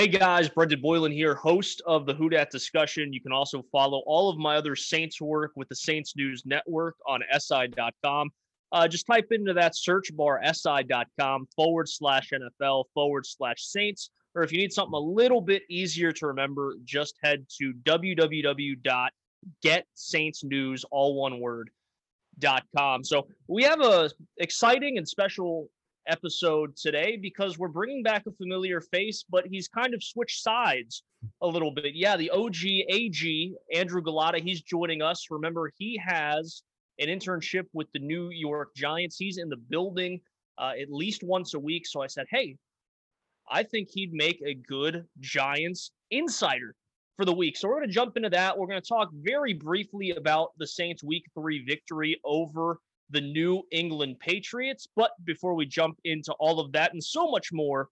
Hey guys, Brendan Boylan here, host of the Who Dat discussion. You can also follow all of my other Saints work with the Saints News Network on SI.com. Uh, just type into that search bar SI.com forward slash NFL forward slash Saints. Or if you need something a little bit easier to remember, just head to www.getsaintsnews, all one word, com. So we have a exciting and special episode today because we're bringing back a familiar face, but he's kind of switched sides a little bit. Yeah, the OG AG, Andrew Gullotta, he's joining us. Remember, he has an internship with the New York Giants. He's in the building uh, at least once a week. So I said, hey, I think he'd make a good Giants insider for the week. So we're going to jump into that. We're going to talk very briefly about the Saints' week three victory over the New England Patriots. But before we jump into all of that and so much more,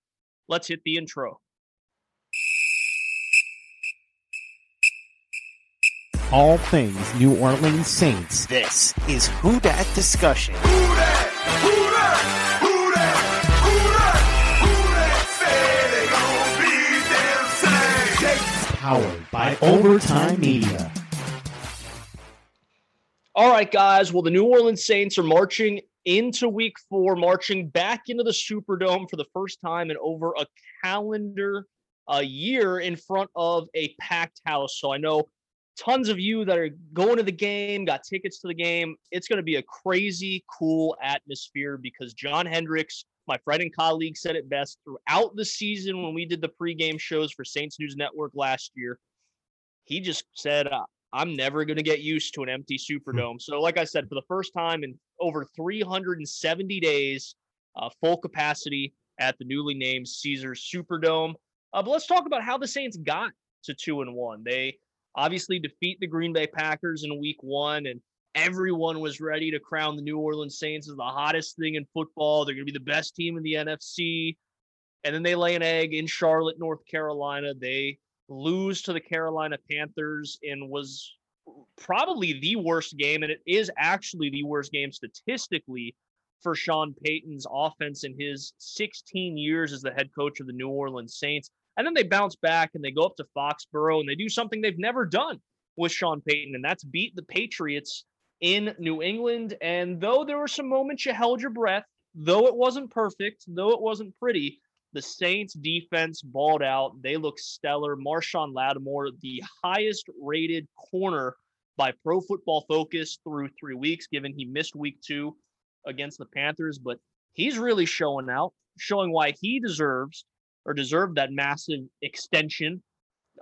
let's hit the intro. All things New Orleans Saints. This is Who Dat Discussion. Who dat? Who dat? Who dat? Who dat? Who dat? Say they gon' be them same. Powered by Overtime Media. All right, guys. Well, the New Orleans Saints are marching into week four, marching back into the Superdome for the first time in over a calendar a year in front of a packed house. So I know tons of you that are going to the game, got tickets to the game. It's going to be a crazy cool atmosphere because John Hendricks, my friend and colleague, said it best throughout the season when we did the pregame shows for Saints News Network last year. He just said, uh, I'm never going to get used to an empty Superdome. So, like I said, for the first time in over 370 days, uh, full capacity at the newly named Caesars Superdome. Uh, but let's talk about how the Saints got to two and one. They obviously defeat the Green Bay Packers in week one, and everyone was ready to crown the New Orleans Saints as the hottest thing in football. They're going to be the best team in the NFC. And then they lay an egg in Charlotte, North Carolina. They lose to the Carolina Panthers and was probably the worst game. And it is actually the worst game statistically for Sean Payton's offense in his 16 years as the head coach of the New Orleans Saints. And then they bounce back and they go up to Foxborough and they do something they've never done with Sean Payton, and that's beat the Patriots in New England. And though there were some moments you held your breath, though it wasn't perfect, though it wasn't pretty, the Saints defense balled out. They look stellar. Marshon Lattimore, the highest rated corner by Pro Football Focus through three weeks, given he missed week two against the Panthers. But he's really showing out, showing why he deserves or deserved that massive extension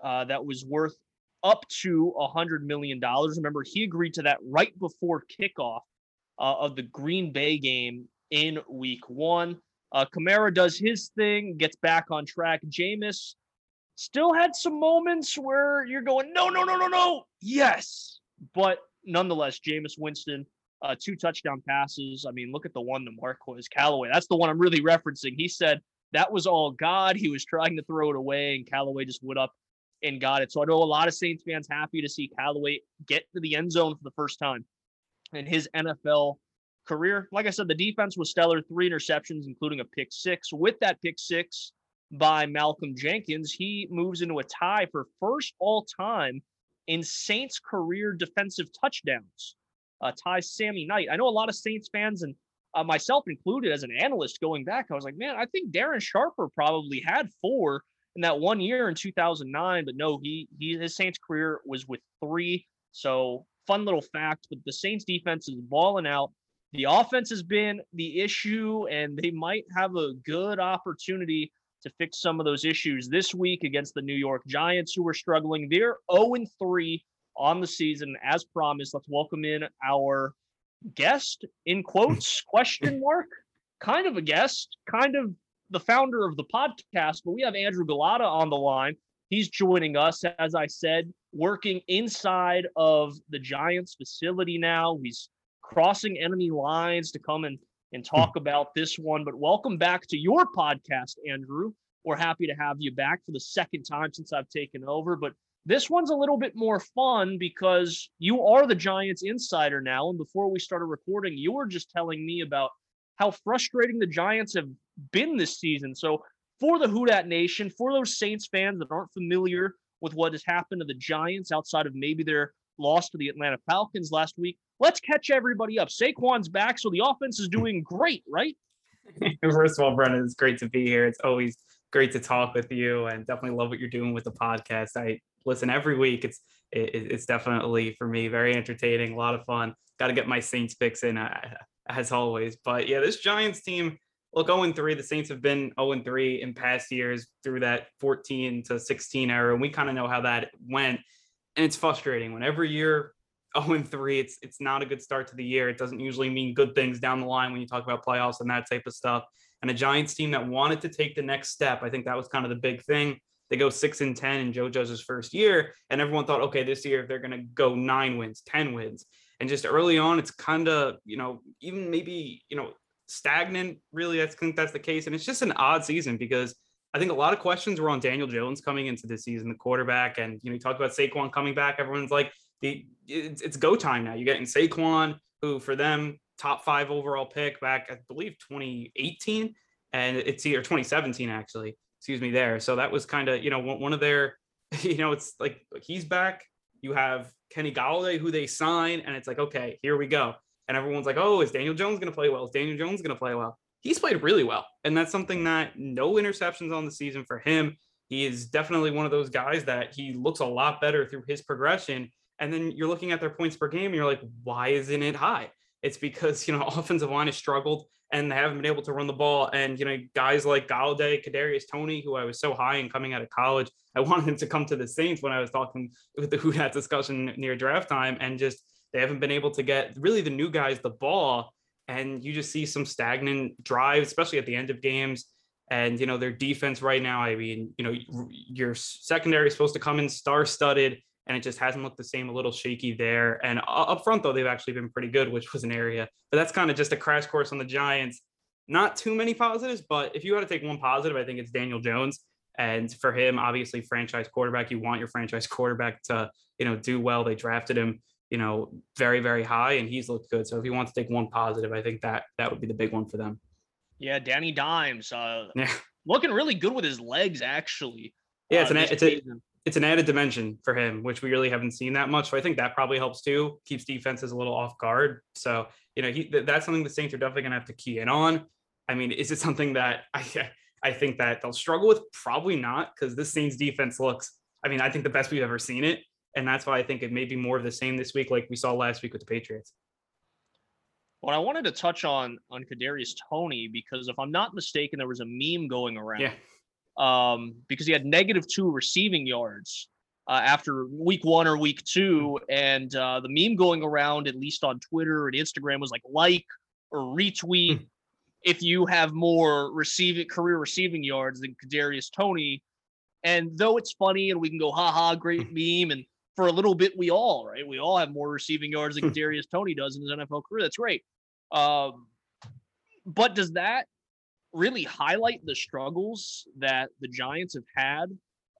uh, that was worth up to a hundred million dollars. Remember, he agreed to that right before kickoff uh, of the Green Bay game in Week One. Uh, Kamara does his thing, gets back on track. Jameis still had some moments where you're going, no, no, no, no, no, yes, but nonetheless, Jameis Winston. Uh, two touchdown passes. I mean, look at the one to Marquez Callaway. That's the one I'm really referencing. He said that was all God. He was trying to throw it away, and Callaway just went up and got it. So I know a lot of Saints fans happy to see Callaway get to the end zone for the first time in his NFL career. Like I said, the defense was stellar, three interceptions, including a pick six. With that pick six by Malcolm Jenkins, he moves into a tie for first all time in Saints career defensive touchdowns. Uh, ties Sammy Knight. I know a lot of Saints fans and uh, myself included as an analyst going back, I was like, man, I think Darren Sharper probably had four in that one year in 2009, but no, he he his Saints career was with three. So fun little fact, but the Saints defense is balling out. The offense has been the issue, and they might have a good opportunity to fix some of those issues this week against the New York Giants, who are struggling. They're 0 3 on the season. As promised, let's welcome in our guest in quotes question mark kind of a guest kind of the founder of the podcast but we have andrew Gullotta on the line he's joining us as i said working inside of the giants facility now he's crossing enemy lines to come and and talk hmm. about this one but welcome back to your podcast andrew we're happy to have you back for the second time since i've taken over but this one's a little bit more fun because you are the Giants insider now. And before we started recording, you were just telling me about how frustrating the Giants have been this season. So for the Who Dat Nation, for those Saints fans that aren't familiar with what has happened to the Giants outside of maybe their loss to the Atlanta Falcons last week, let's catch everybody up. Saquon's back, so the offense is doing great, right? First of all, Brendan, it's great to be here. It's always great to talk with you, and definitely love what you're doing with the podcast. I listen every week. It's it, it's definitely for me very entertaining, a lot of fun. Got to get my Saints picks in uh, as always. But yeah, this Giants team. Look, 0 3. The Saints have been 0 3 in past years through that 14 to 16 era. And we kind of know how that went. And it's frustrating when every year 0 3, it's it's not a good start to the year. It doesn't usually mean good things down the line when you talk about playoffs and that type of stuff. And a Giants team that wanted to take the next step, I think that was kind of the big thing. They go six and 10 in Joe Judge's first year. And everyone thought, okay, this year they're going to go nine wins, 10 wins. And just early on, it's kind of, you know, even maybe, you know, stagnant. Really, I think that's the case. And it's just an odd season because I think a lot of questions were on Daniel Jones coming into this season, the quarterback. And, you know, you talk about Saquon coming back. Everyone's like, the it's, it's go time now. You're getting Saquon, who for them, top five overall pick back, I believe 2018. And it's either 2017, actually. Excuse me, there. So that was kind of, you know, one of their, you know, it's like he's back. You have Kenny Golladay, who they sign, and it's like, okay, here we go. And everyone's like, oh, is Daniel Jones going to play well? Is Daniel Jones going to play well? He's played really well. And that's something that no interceptions on the season for him. He is definitely one of those guys that he looks a lot better through his progression. And then you're looking at their points per game and you're like, why isn't it high? It's because, you know, offensive line has struggled and they haven't been able to run the ball. And, you know, guys like Golladay, Kadarius Toney, who I was so high in coming out of college, I wanted him to come to the Saints when I was talking with the Who Dat discussion near draft time. And just, they haven't been able to get really the new guys the ball. And you just see some stagnant drives, especially at the end of games. And, you know, their defense right now, I mean, you know, your secondary is supposed to come in star studded and it just hasn't looked the same, a little shaky there. And up front, though, they've actually been pretty good, which was an area. But that's kind of just a crash course on the Giants. Not too many positives, but if you had to take one positive, I think it's Daniel Jones. And for him, obviously, franchise quarterback, you want your franchise quarterback to, you know, do well. They drafted him, you know, very, very high, and he's looked good. So if you want to take one positive, I think that that would be the big one for them. Yeah, Danny Dimes, uh, yeah. looking really good with his legs, actually. Yeah, it's uh, an it's a it's an added dimension for him, which we really haven't seen that much. So I think that probably helps too. Keeps defenses a little off guard. So you know, he that's something the Saints are definitely going to have to key in on. I mean, is it something that I I think that they'll struggle with? Probably not, because this Saints defense looks. I mean, I think the best we've ever seen it, and that's why I think it may be more of the same this week, like we saw last week with the Patriots. Well, I wanted to touch on on Kadarius Toney because if I'm not mistaken, there was a meme going around. Yeah um, because he had negative two receiving yards uh, after week one or week two. And uh, the meme going around, at least on Twitter and Instagram, was like like or retweet hmm. if you have more receiving career receiving yards than Kadarius Toney. And though it's funny and we can go, ha ha, great meme. And for a little bit, we all, right? We all have more receiving yards than Kadarius Toney does in his NFL career. That's great. Um, but does that really highlight the struggles that the Giants have had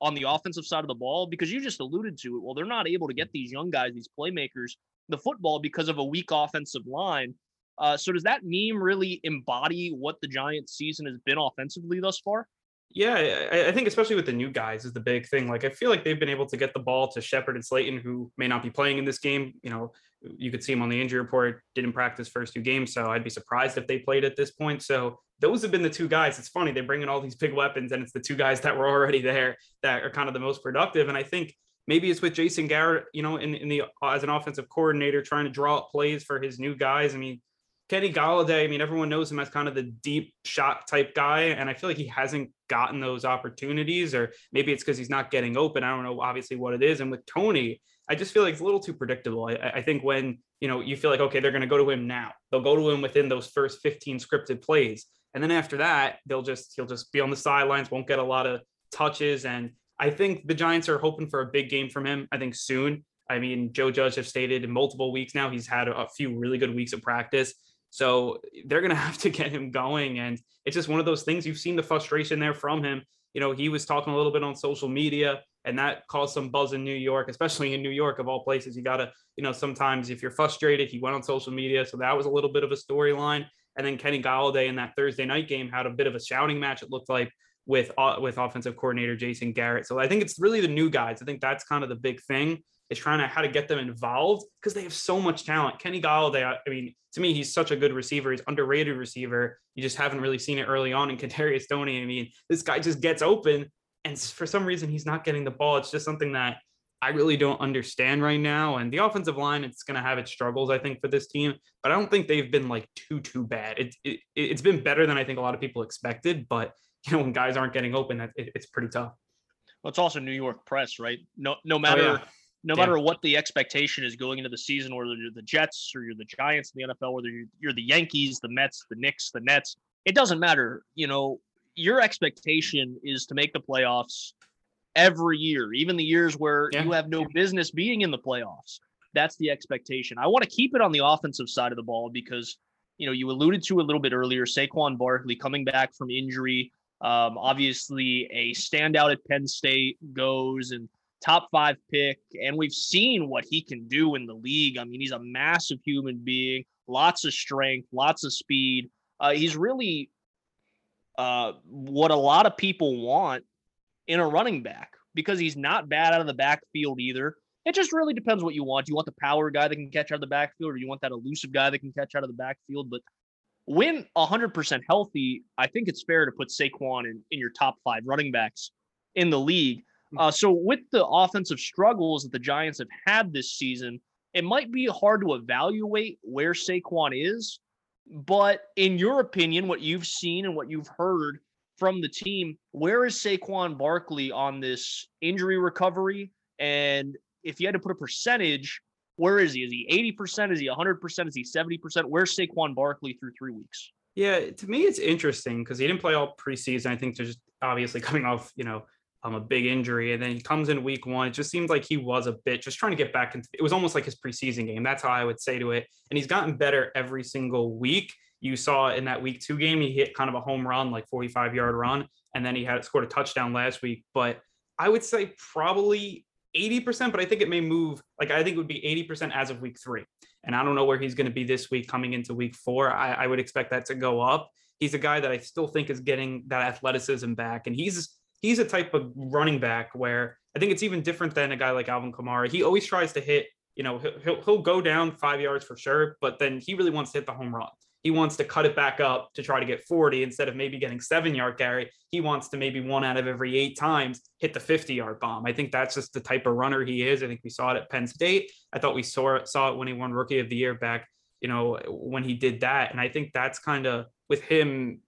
on the offensive side of the ball because you just alluded to it. Well, they're not able to get these young guys, these playmakers, the football because of a weak offensive line. Uh, so does that meme really embody what the Giants season has been offensively thus far? Yeah, I, think especially with the new guys is the big thing. Like I feel like they've been able to get the ball to Shepard and Slayton, who may not be playing in this game. You know, you could see him on the injury report, didn't practice first two games, so I'd be surprised if they played at this point. So those have been the two guys. It's funny they bring in all these big weapons, and it's the two guys that were already there that are kind of the most productive. And I think maybe it's with Jason Garrett, you know, in in the as an offensive coordinator trying to draw up plays for his new guys. I mean, Kenny Golladay, I mean, everyone knows him as kind of the deep shot type guy, and I feel like he hasn't gotten those opportunities, or maybe it's because he's not getting open. I don't know, obviously, what it is. And with Toney, I just feel like it's a little too predictable. I, I think when you know you feel like okay, they're going to go to him now, they'll go to him within those first 15 scripted plays, and then after that, they'll just he'll just be on the sidelines, won't get a lot of touches, and I think the Giants are hoping for a big game from him. I think soon. I mean, Joe Judge have stated in multiple weeks now he's had a few really good weeks of practice. So they're going to have to get him going. And it's just one of those things you've seen the frustration there from him. You know, he was talking a little bit on social media and that caused some buzz in New York, especially in New York of all places. You got to, you know, sometimes if you're frustrated, he went on social media. So that was a little bit of a storyline. And then Kenny Golladay in that Thursday night game had a bit of a shouting match, it looked like, with uh, with offensive coordinator Jason Garrett. So I think it's really the new guys. I think that's kind of the big thing is trying to how to get them involved because they have so much talent. Kenny Golladay, I mean, to me, he's such a good receiver. He's underrated receiver. You just haven't really seen it early on. in Kadarius Toney, I mean, this guy just gets open, and for some reason, he's not getting the ball. It's just something that I really don't understand right now. And the offensive line, it's going to have its struggles, I think, for this team. But I don't think they've been like too too bad. It, it it's been better than I think a lot of people expected. But you know, when guys aren't getting open, it, it's pretty tough. Well, it's also New York press, right? No, no oh, matter. Oh, yeah no matter what the expectation is going into the season, whether you're the Jets or you're the Giants in the NFL, whether you're the Yankees, the Mets, the Knicks, the Nets, it doesn't matter. You know, your expectation is to make the playoffs every year, even the years where yeah. you have no business being in the playoffs. That's the expectation. I want to keep it on the offensive side of the ball because, you know, you alluded to a little bit earlier, Saquon Barkley coming back from injury. Um, obviously, a standout at Penn State goes and top five pick, and we've seen what he can do in the league. I mean, he's a massive human being, lots of strength, lots of speed. Uh, he's really uh, what a lot of people want in a running back because he's not bad out of the backfield either. It just really depends what you want. You want the power guy that can catch out of the backfield, or you want that elusive guy that can catch out of the backfield? But when 100% healthy, I think it's fair to put Saquon in, in your top five running backs in the league. Hmm. Uh, so with the offensive struggles that the Giants have had this season, it might be hard to evaluate where Saquon is. But in your opinion, what you've seen and what you've heard from the team, where is Saquon Barkley on this injury recovery? And if you had to put a percentage, where is he? Is he 80%? Is he 100%? Is he 70%? Where's Saquon Barkley through three weeks? Yeah, to me, it's interesting because he didn't play all preseason. I think just obviously coming off, you know, um, a big injury. And then he comes in week one. It just seems like he was a bit just trying to get back into it was almost like his preseason game. That's how I would say to it. And he's gotten better every single week. You saw in that week two game, he hit kind of a home run, like 45 yard run. And then he had scored a touchdown last week. But I would say probably 80%, but I think it may move. Like I think it would be 80% as of week three. And I don't know where he's going to be this week coming into week four. I, I would expect that to go up. He's a guy that I still think is getting that athleticism back. And he's he's a type of running back where I think it's even different than a guy like Alvin Kamara. He always tries to hit, you know, he'll, he'll go down five yards for sure, but then he really wants to hit the home run. He wants to cut it back up to try to get 40 instead of maybe getting seven yard carry. He wants to maybe one out of every eight times hit the 50 yard bomb. I think that's just the type of runner he is. I think we saw it at Penn State. I thought we saw it, saw it when he won Rookie of the Year back, you know, when he did that. And I think that's kind of with him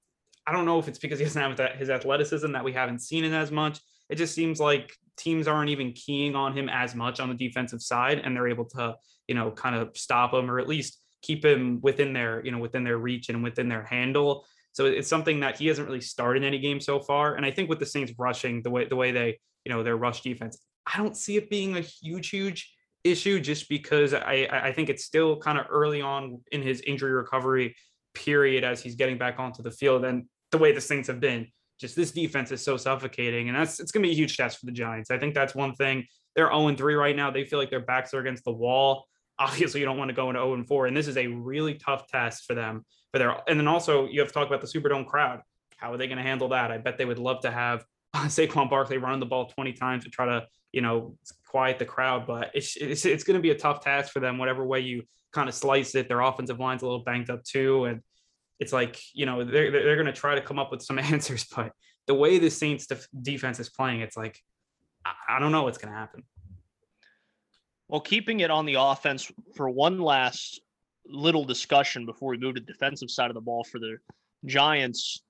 I don't know if it's because he doesn't have his athleticism that we haven't seen it as much. It just seems like teams aren't even keying on him as much on the defensive side, and they're able to, you know, kind of stop him or at least keep him within their, you know, within their reach and within their handle. So it's something that he hasn't really started any game so far. And I think with the Saints rushing the way the way they, you know, their rush defense, I don't see it being a huge, huge issue just because I I think it's still kind of early on in his injury recovery period as he's getting back onto the field. And the way the Saints have been. Just this defense is so suffocating, and that's it's going to be a huge test for the Giants. I think that's one thing. They're 0 3 right now. They feel like their backs are against the wall. Obviously, you don't want to go into 0 4, and this is a really tough test for them. For their, and then also you have to talk about the Superdome crowd. How are they going to handle that? I bet they would love to have Saquon Barkley running the ball 20 times to try to, you know, quiet the crowd. But it's it's, it's going to be a tough task for them, whatever way you kind of slice it. Their offensive line's a little banged up too, and it's like you know they're they're going to try to come up with some answers, but the way the Saints def- defense is playing, it's like I, I don't know what's going to happen. Well, keeping it on the offense for one last little discussion before we move to the defensive side of the ball for the Giants.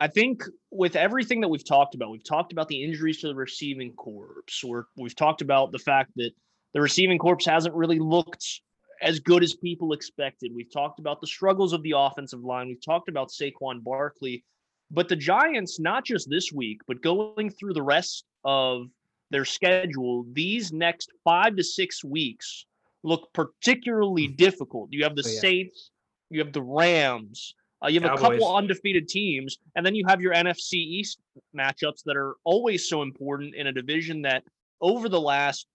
I think with everything that we've talked about, we've talked about the injuries to the receiving corps. We're, we've talked about the fact that the receiving corps hasn't really looked as good as people expected. We've talked about the struggles of the offensive line. We've talked about Saquon Barkley. But the Giants, not just this week, but going through the rest of their schedule, these next five to six weeks look particularly mm-hmm. difficult. You have the oh, yeah. Saints, you have the Rams, uh, you have Cowboys. a couple undefeated teams, and then you have your NFC East matchups that are always so important in a division that over the last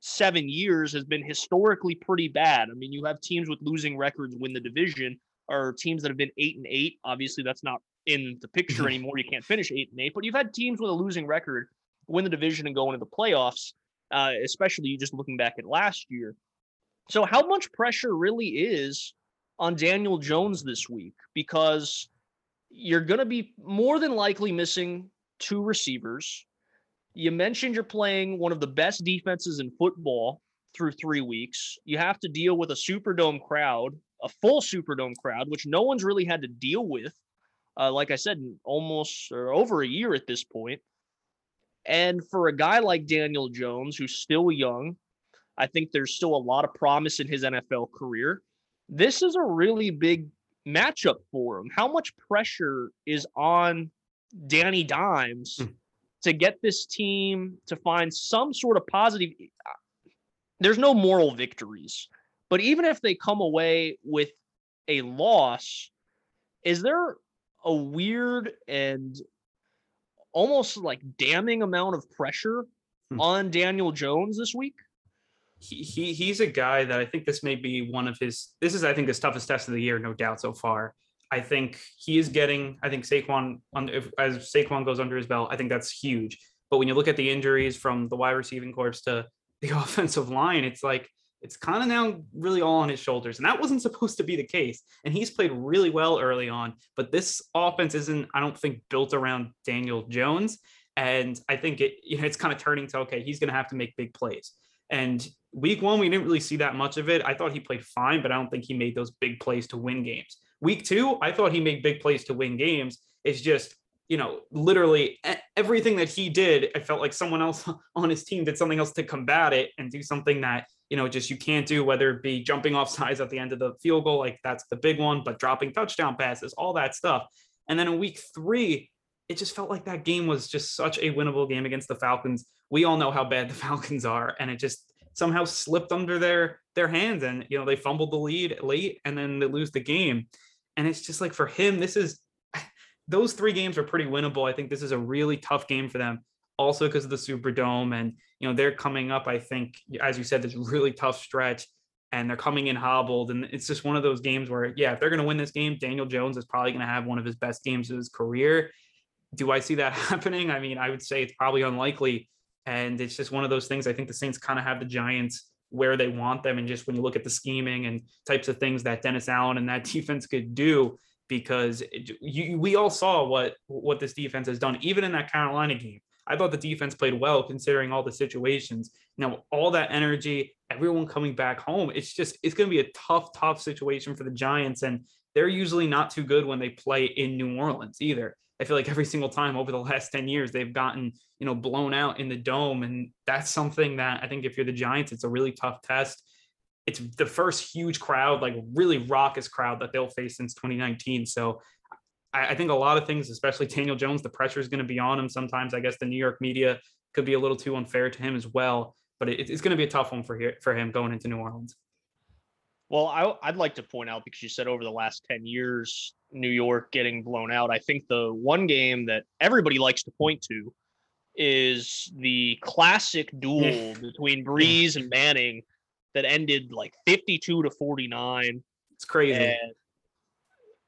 seven years has been historically pretty bad. I mean, you have teams with losing records win the division, or teams that have been eight and eight. Obviously, that's not in the picture anymore. You can't finish eight and eight, but you've had teams with a losing record win the division and go into the playoffs, uh, especially just looking back at last year. So, how much pressure really is on Daniel Jones this week? Because you're going to be more than likely missing two receivers. You mentioned you're playing one of the best defenses in football through three weeks. You have to deal with a Superdome crowd, a full Superdome crowd, which no one's really had to deal with. Uh, like I said, almost or over a year at this point. And for a guy like Daniel Jones, who's still young, I think there's still a lot of promise in his NFL career. This is a really big matchup for him. How much pressure is on Danny Dimes hmm. To get this team to find some sort of positive? There's no moral victories, but even if they come away with a loss, is there a weird and almost like damning amount of pressure hmm. on Daniel Jones this week? He, he he's a guy that I think this may be one of his. This is I think his toughest test of the year, no doubt so far. I think he is getting. I think Saquon on if, as Saquon goes under his belt, I think that's huge. But when you look at the injuries from the wide receiving corps to the offensive line, it's like it's kind of now really all on his shoulders. And that wasn't supposed to be the case. And he's played really well early on. But this offense isn't, I don't think, built around Daniel Jones. And I think it, you know, it's kind of turning to okay, he's going to have to make big plays. And week one, we didn't really see that much of it. I thought he played fine, but I don't think he made those big plays to win games. Week two, I thought he made big plays to win games. It's just, you know, literally everything that he did, I felt like someone else on his team did something else to combat it and do something that, you know, just you can't do, whether it be jumping off sides at the end of the field goal, like that's the big one, but dropping touchdown passes, all that stuff. And then in week three, it just felt like that game was just such a winnable game against the Falcons. We all know how bad the Falcons are, and it just somehow slipped under their their hands and you know they fumbled the lead late and then they lose the game and it's just like for him this is those three games are pretty winnable. I think this is a really tough game for them also because of the superdome and you know they're coming up i think as you said this really tough stretch and they're coming in hobbled. And it's just one of those games where yeah if they're going to win this game daniel jones is probably going to have one of his best games of his career. Do i see that happening? I mean i would say it's probably unlikely. And it's just one of those things. I think the Saints kind of have the Giants where they want them. And just when you look at the scheming and types of things that Dennis Allen and that defense could do, because it, you, we all saw what what this defense has done, even in that Carolina game. I thought the defense played well considering all the situations. Now, all that energy, everyone coming back home, it's just it's going to be a tough, tough situation for the Giants, and they're usually not too good when they play in New Orleans either. I feel like every single time over the last 10 years, they've gotten, you know, blown out in the dome. And that's something that I think if you're the Giants, it's a really tough test. It's the first huge crowd, like really raucous crowd that they'll face since 2019. So I, I think a lot of things, especially Daniel Jones, the pressure is going to be on him. Sometimes I guess the New York media could be a little too unfair to him as well. But it, it's going to be a tough one for, for him going into New Orleans. Well, I, would like to point out because you said over the last 10 years, New York getting blown out. I think the one game that everybody likes to point to is the classic duel between Brees and Manning that ended like 52 to 49. It's crazy. And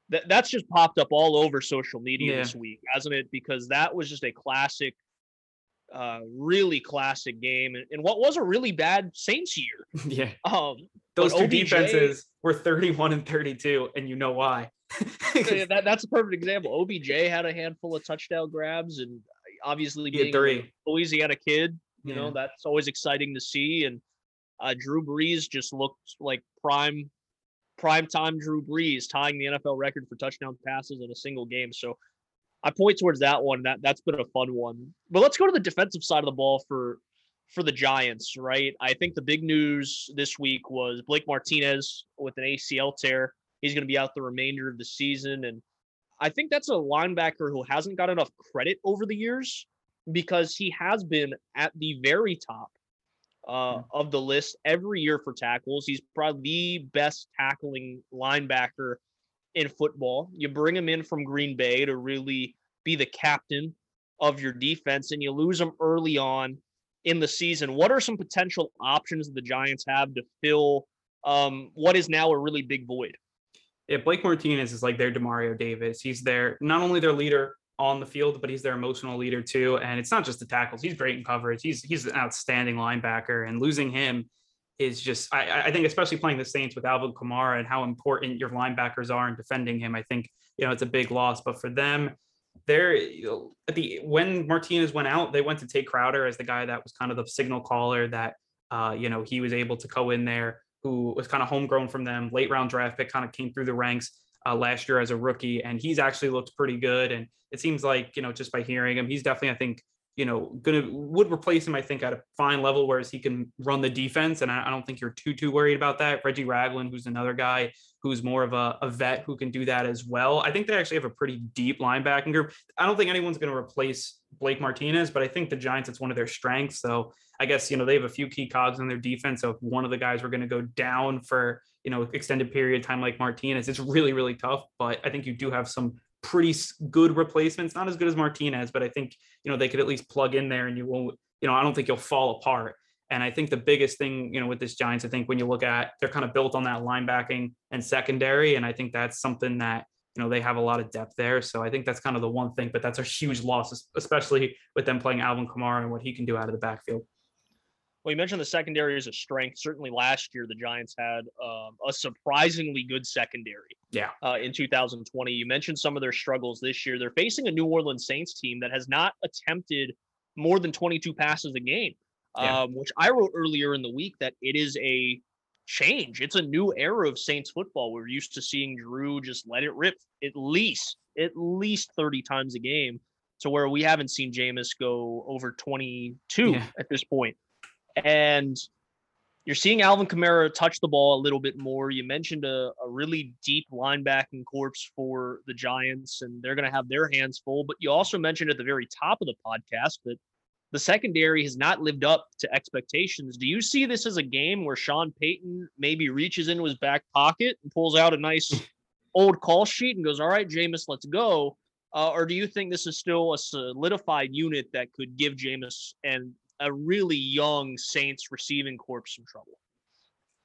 that, that's just popped up all over social media yeah. this week, hasn't it? Because that was just a classic uh, really classic game and, and, what was a really bad Saints year. Yeah. Um, Those two OBJ, defenses were 31 and 32, and you know why. that, that's a perfect example. OBJ had a handful of touchdown grabs, and obviously being three. Louisiana kid, you yeah. know, that's always exciting to see. And uh, Drew Brees just looked like prime prime time Drew Brees, tying the NFL record for touchdown passes in a single game. So I point towards that one. That that's been a fun one. But let's go to the defensive side of the ball for for the Giants, right? I think the big news this week was Blake Martinez with an ACL tear. He's going to be out the remainder of the season and I think that's a linebacker who hasn't got enough credit over the years because he has been at the very top uh, hmm. of the list every year for tackles. He's probably the best tackling linebacker in football. You bring him in from Green Bay to really be the captain of your defense, and you lose him early on in the season. What are some potential options the Giants have to fill um, what is now a really big void? yeah, Blake Martinez is like their Demario Davis. He's their not only their leader on the field, but he's their emotional leader too. And it's not just the tackles; he's great in coverage. He's he's an outstanding linebacker, and losing him is just I, I think especially playing the Saints with Alvin Kamara and how important your linebackers are in defending him. I think you know it's a big loss, but for them. They're you at the when Martinez went out, they went to Tae Crowder as the guy that was kind of the signal caller that uh, you know he was able to go in there, who was kind of homegrown from them, late round draft pick, kind of came through the ranks uh, last year as a rookie, and he's actually looked pretty good. And it seems like you know just by hearing him, he's definitely I think you know gonna would replace him I think at a fine level, whereas he can run the defense, and I, I don't think you're too too worried about that. Reggie Ragland, who's another guy who's more of a, a vet who can do that as well. I think they actually have a pretty deep linebacking group. I don't think anyone's going to replace Blake Martinez, but I think the Giants it's one of their strengths. So I guess you know they have a few key cogs in their defense. So if one of the guys were going to go down for you know extended period of time like Martinez, it's really really tough. But I think you do have some pretty good replacements, not as good as Martinez, but I think you know they could at least plug in there, and you won't. You know, I don't think you'll fall apart. And I think the biggest thing, you know, with this Giants, I think when you look at they're kind of built on that linebacking and secondary, and I think that's something that you know they have a lot of depth there. So I think that's kind of the one thing, but that's a huge loss, especially with them playing Alvin Kamara and what he can do out of the backfield. Well, you mentioned the secondary is a strength. Certainly, last year the Giants had um, a surprisingly good secondary. Yeah. Uh, in 2020, you mentioned some of their struggles this year. They're facing a New Orleans Saints team that has not attempted more than 22 passes a game, yeah. um, which I wrote earlier in the week that it is a change. It's a new era of Saints football. We're used to seeing Drew just let it rip at least at least 30 times a game, to where we haven't seen Jameis go over 22 yeah. at this point. And you're seeing Alvin Kamara touch the ball a little bit more. You mentioned a, a really deep linebacking corps for the Giants, and they're going to have their hands full. But you also mentioned at the very top of the podcast that the secondary has not lived up to expectations. Do you see this as a game where Sean Payton maybe reaches into his back pocket and pulls out a nice old call sheet and goes, All right, Jameis, let's go? Uh, or do you think this is still a solidified unit that could give Jameis and a really young Saints receiving corps some trouble.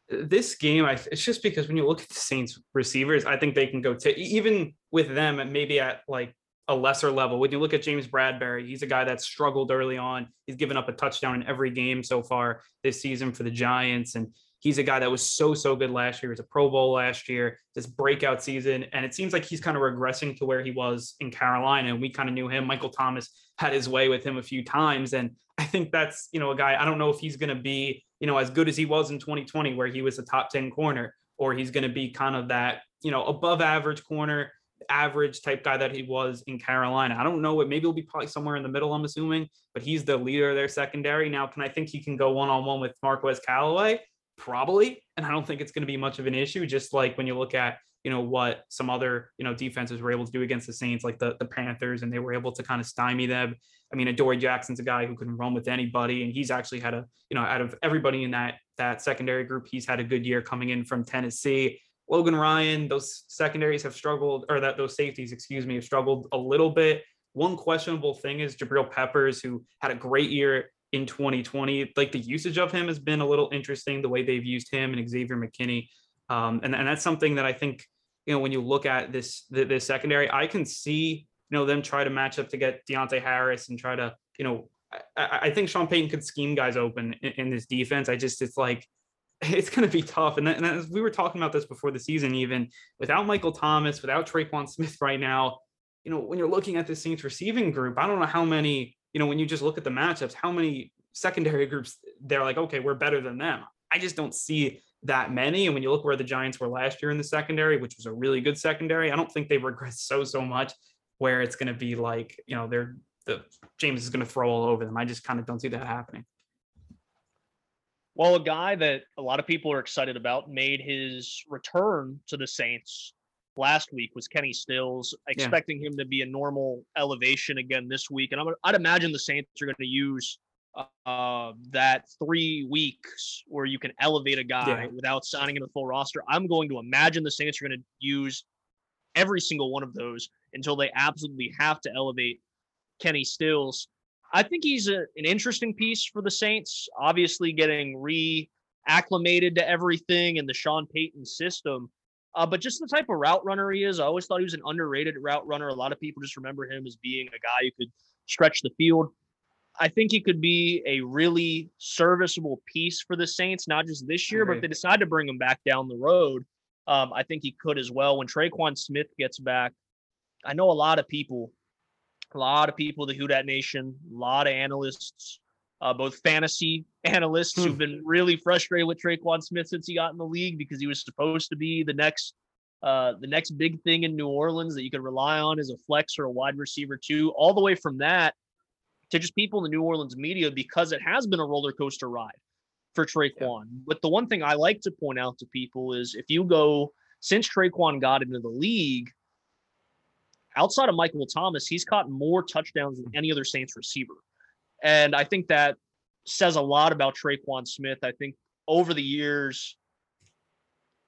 This game, I, it's just because when you look at the Saints receivers, I think they can go to even with them and maybe at like a lesser level. When you look at James Bradberry, he's a guy that struggled early on. He's given up a touchdown in every game so far this season for the Giants. And he's a guy that was so, so good last year. He was a Pro Bowl last year, this breakout season. And it seems like he's kind of regressing to where he was in Carolina. And we kind of knew him. Michael Thomas had his way with him a few times. And I think that's, you know, a guy, I don't know if he's going to be, you know, as good as he was in 2020, where he was a top 10 corner, or he's going to be kind of that, you know, above average corner, average type guy that he was in Carolina. I don't know what, maybe he'll be probably somewhere in the middle, I'm assuming, but he's the leader of their secondary. Now, can I think he can go one on one with Marquez Callaway? Probably. And I don't think it's going to be much of an issue, just like when you look at, you know what some other you know defenses were able to do against the Saints, like the the Panthers, and they were able to kind of stymie them. I mean, Adoree Jackson's a guy who can run with anybody, and he's actually had a you know out of everybody in that that secondary group, he's had a good year coming in from Tennessee. Logan Ryan, those secondaries have struggled, or that those safeties, excuse me, have struggled a little bit. One questionable thing is Jabril Peppers, who had a great year in 2020. Like the usage of him has been a little interesting, the way they've used him and Xavier McKinney. Um, and, and that's something that I think you know, when you look at this this secondary, I can see you know them try to match up to get Deonte Harris and try to you know. I, I think Sean Payton could scheme guys open in, in this defense. I just it's like it's going to be tough. And, that, and we were talking about this before the season, even without Michael Thomas, without Tre'Quan Smith right now, you know, when you're looking at the Saints receiving group, I don't know how many, you know, when you just look at the matchups, how many secondary groups they're like, okay, we're better than them. I just don't see that many. And when you look where the Giants were last year in the secondary, which was a really good secondary, I don't think they regress so so much where it's going to be like you know they're the Jameis is going to throw all over them. I just kind of don't see that happening. Well, a guy that a lot of people are excited about made his return to the Saints last week was Kenny Stills, expecting yeah. him to be a normal elevation again this week. And I'm, I'd imagine the Saints are going to use uh, that three weeks where you can elevate a guy yeah. without signing him the full roster. I'm going to imagine the Saints are going to use every single one of those until they absolutely have to elevate Kenny Stills. I think he's a, an interesting piece for the Saints. Obviously, getting reacclimated to everything in the Sean Payton system. Uh, but just the type of route runner he is, I always thought he was an underrated route runner. A lot of people just remember him as being a guy who could stretch the field. I think he could be a really serviceable piece for the Saints, not just this year, but if they decide to bring him back down the road. Um, I think he could as well. When Tre'Quan Smith gets back, I know a lot of people, a lot of people, the Who Dat Nation, a lot of analysts, uh, both fantasy analysts who've been really frustrated with Tre'Quan Smith since he got in the league because he was supposed to be the next uh, the next big thing in New Orleans that you could rely on as a flex or a wide receiver too. All the way from that to just people in the New Orleans media because it has been a roller coaster ride for Tre'Quan. Yeah. But the one thing I like to point out to people is if you go since Tre'Quan got into the league, outside of Michael Thomas, he's caught more touchdowns than any other Saints receiver. And I think that says a lot about Tre'Quan Smith. I think over the years,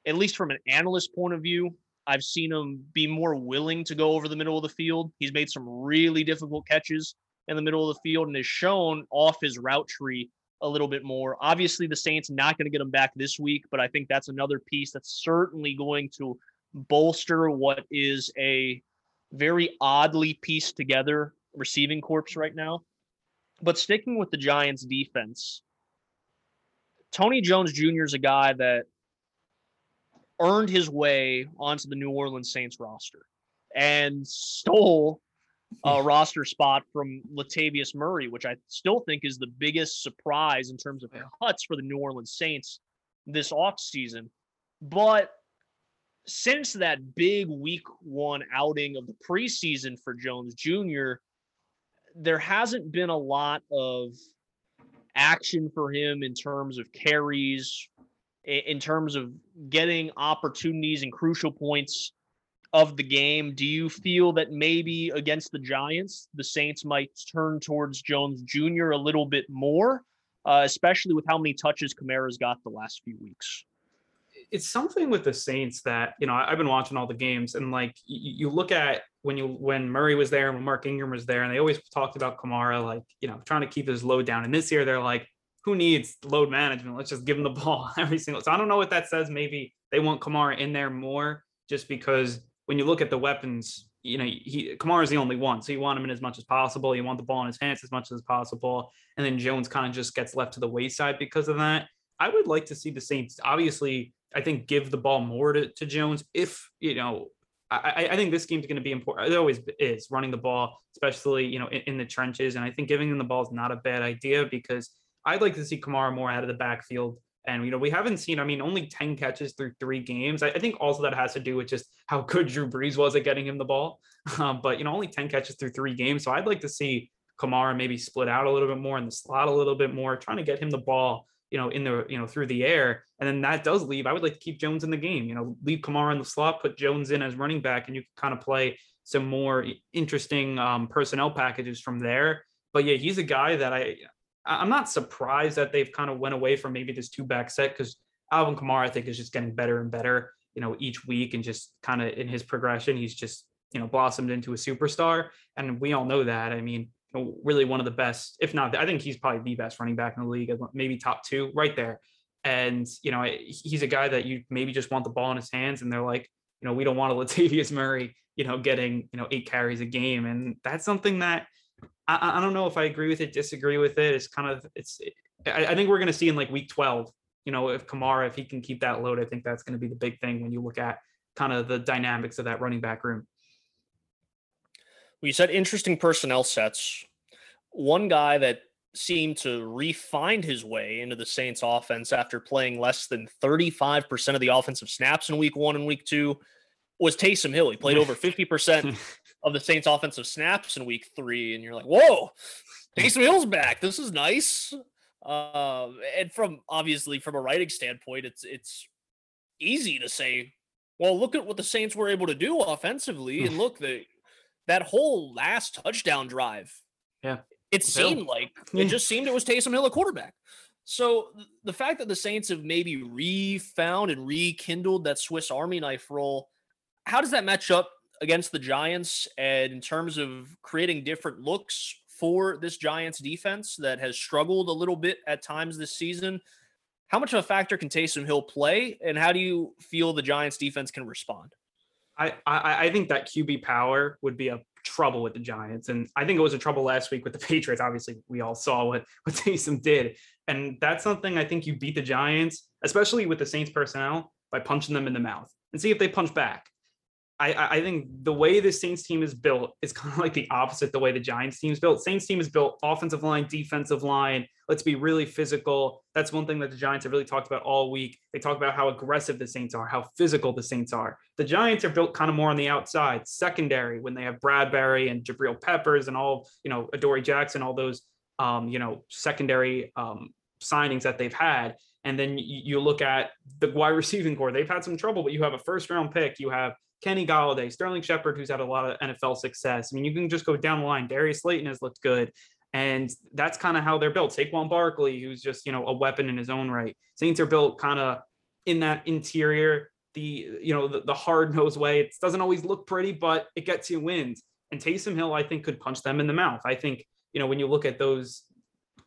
at least from an analyst point of view, I've seen him be more willing to go over the middle of the field. He's made some really difficult catches in the middle of the field and has shown off his route tree a little bit more. Obviously, the Saints not going to get him back this week, but I think that's another piece that's certainly going to bolster what is a very oddly pieced together receiving corps right now. But sticking with the Giants defense, Tony Jones Jr. is a guy that earned his way onto the New Orleans Saints roster and stole a hmm. roster spot from Latavius Murray, which I still think is the biggest surprise in terms of cuts for the New Orleans Saints this offseason. But since that big week one outing of the preseason for Jones Jr., there hasn't been a lot of action for him in terms of carries, in terms of getting opportunities and crucial points of the game. Do you feel that maybe against the Giants, the Saints might turn towards Jones Jr. a little bit more, uh, especially with how many touches Kamara's got the last few weeks? It's something with the Saints that you know I've been watching all the games and like you, you look at when you when Murray was there and when Mark Ingram was there and they always talked about Kamara like you know trying to keep his load down and this year they're like who needs load management let's just give him the ball every single so I don't know what that says maybe they want Kamara in there more just because when you look at the weapons, you know, he Kamara is the only one. So you want him in as much as possible. You want the ball in his hands as much as possible. And then Jones kind of just gets left to the wayside because of that. I would like to see the Saints obviously, I think, give the ball more to, to Jones if, you know, I, I think this game's going to be important. It always is running the ball, especially, you know, in, in the trenches. And I think giving him the ball is not a bad idea because I'd like to see Kamara more out of the backfield and, you know, we haven't seen, I mean, only 10 catches through three games. I, I think also that has to do with just how good Drew Brees was at getting him the ball. Um, but, you know, only 10 catches through three games. So I'd like to see Kamara maybe split out a little bit more in the slot a little bit more, trying to get him the ball, you know, in the, you know, through the air. And then that does leave. I would like to keep Jones in the game, you know, leave Kamara in the slot, put Jones in as running back, and you can kind of play some more interesting um, personnel packages from there. But yeah, he's a guy that I I'm not surprised that they've kind of went away from maybe this two back set because Alvin Kamara, I think, is just getting better and better, you know, each week and just kind of in his progression, he's just, you know, blossomed into a superstar. And we all know that. I mean, really one of the best, if not, I think he's probably the best running back in the league, maybe top two right there. And, you know, he's a guy that you maybe just want the ball in his hands and they're like, you know, we don't want a Latavius Murray, you know, getting, you know, eight carries a game. And that's something that, I, I don't know if I agree with it, disagree with it. It's kind of it's. I, I think we're going to see in like week twelve. You know, if Kamara, if he can keep that load, I think that's going to be the big thing when you look at kind of the dynamics of that running back room. We said interesting personnel sets. One guy that seemed to refine his way into the Saints offense after playing less than 35% of the offensive snaps in week one and week two was Taysom Hill. He played over 50% of the Saints offensive snaps in week three, and you're like, whoa, Taysom Hill's back. This is nice. Uh, and from obviously from a writing standpoint, it's it's easy to say, well, look at what the Saints were able to do offensively, and look the that whole last touchdown drive. Yeah, it seemed like it just seemed it was Taysom Hill a quarterback. So the fact that the Saints have maybe refound and rekindled that Swiss Army knife role, how does that match up against the Giants and in terms of creating different looks for this Giants defense that has struggled a little bit at times this season. How much of a factor can Taysom Hill play, and how do you feel the Giants defense can respond? I, I think that QB power would be a trouble with the Giants, and I think it was a trouble last week with the Patriots. Obviously, we all saw what what Taysom did, and that's something I think you beat the Giants, especially with the Saints personnel, by punching them in the mouth and see if they punch back. I, I think the way the Saints team is built is kind of like the opposite the way the Giants team is built. Saints team is built offensive line, defensive line. Let's be really physical. That's one thing that the Giants have really talked about all week. They talk about how aggressive the Saints are, how physical the Saints are. The Giants are built kind of more on the outside, secondary, when they have Bradberry and Jabril Peppers and all, you know, Adoree Jackson, all those, um, you know, secondary um, signings that they've had. And then you look at the wide receiving corps. They've had some trouble, but you have a first round pick. You have Kenny Golladay, Sterling Shepard, who's had a lot of NFL success. I mean, you can just go down the line. Darius Slayton has looked good. And that's kind of how they're built. Saquon Barkley, who's just, you know, a weapon in his own right. Saints are built kind of in that interior, the, you know, the, the hard nosed way. It doesn't always look pretty, but it gets you wins. And Taysom Hill, I think, could punch them in the mouth. I think, you know, when you look at those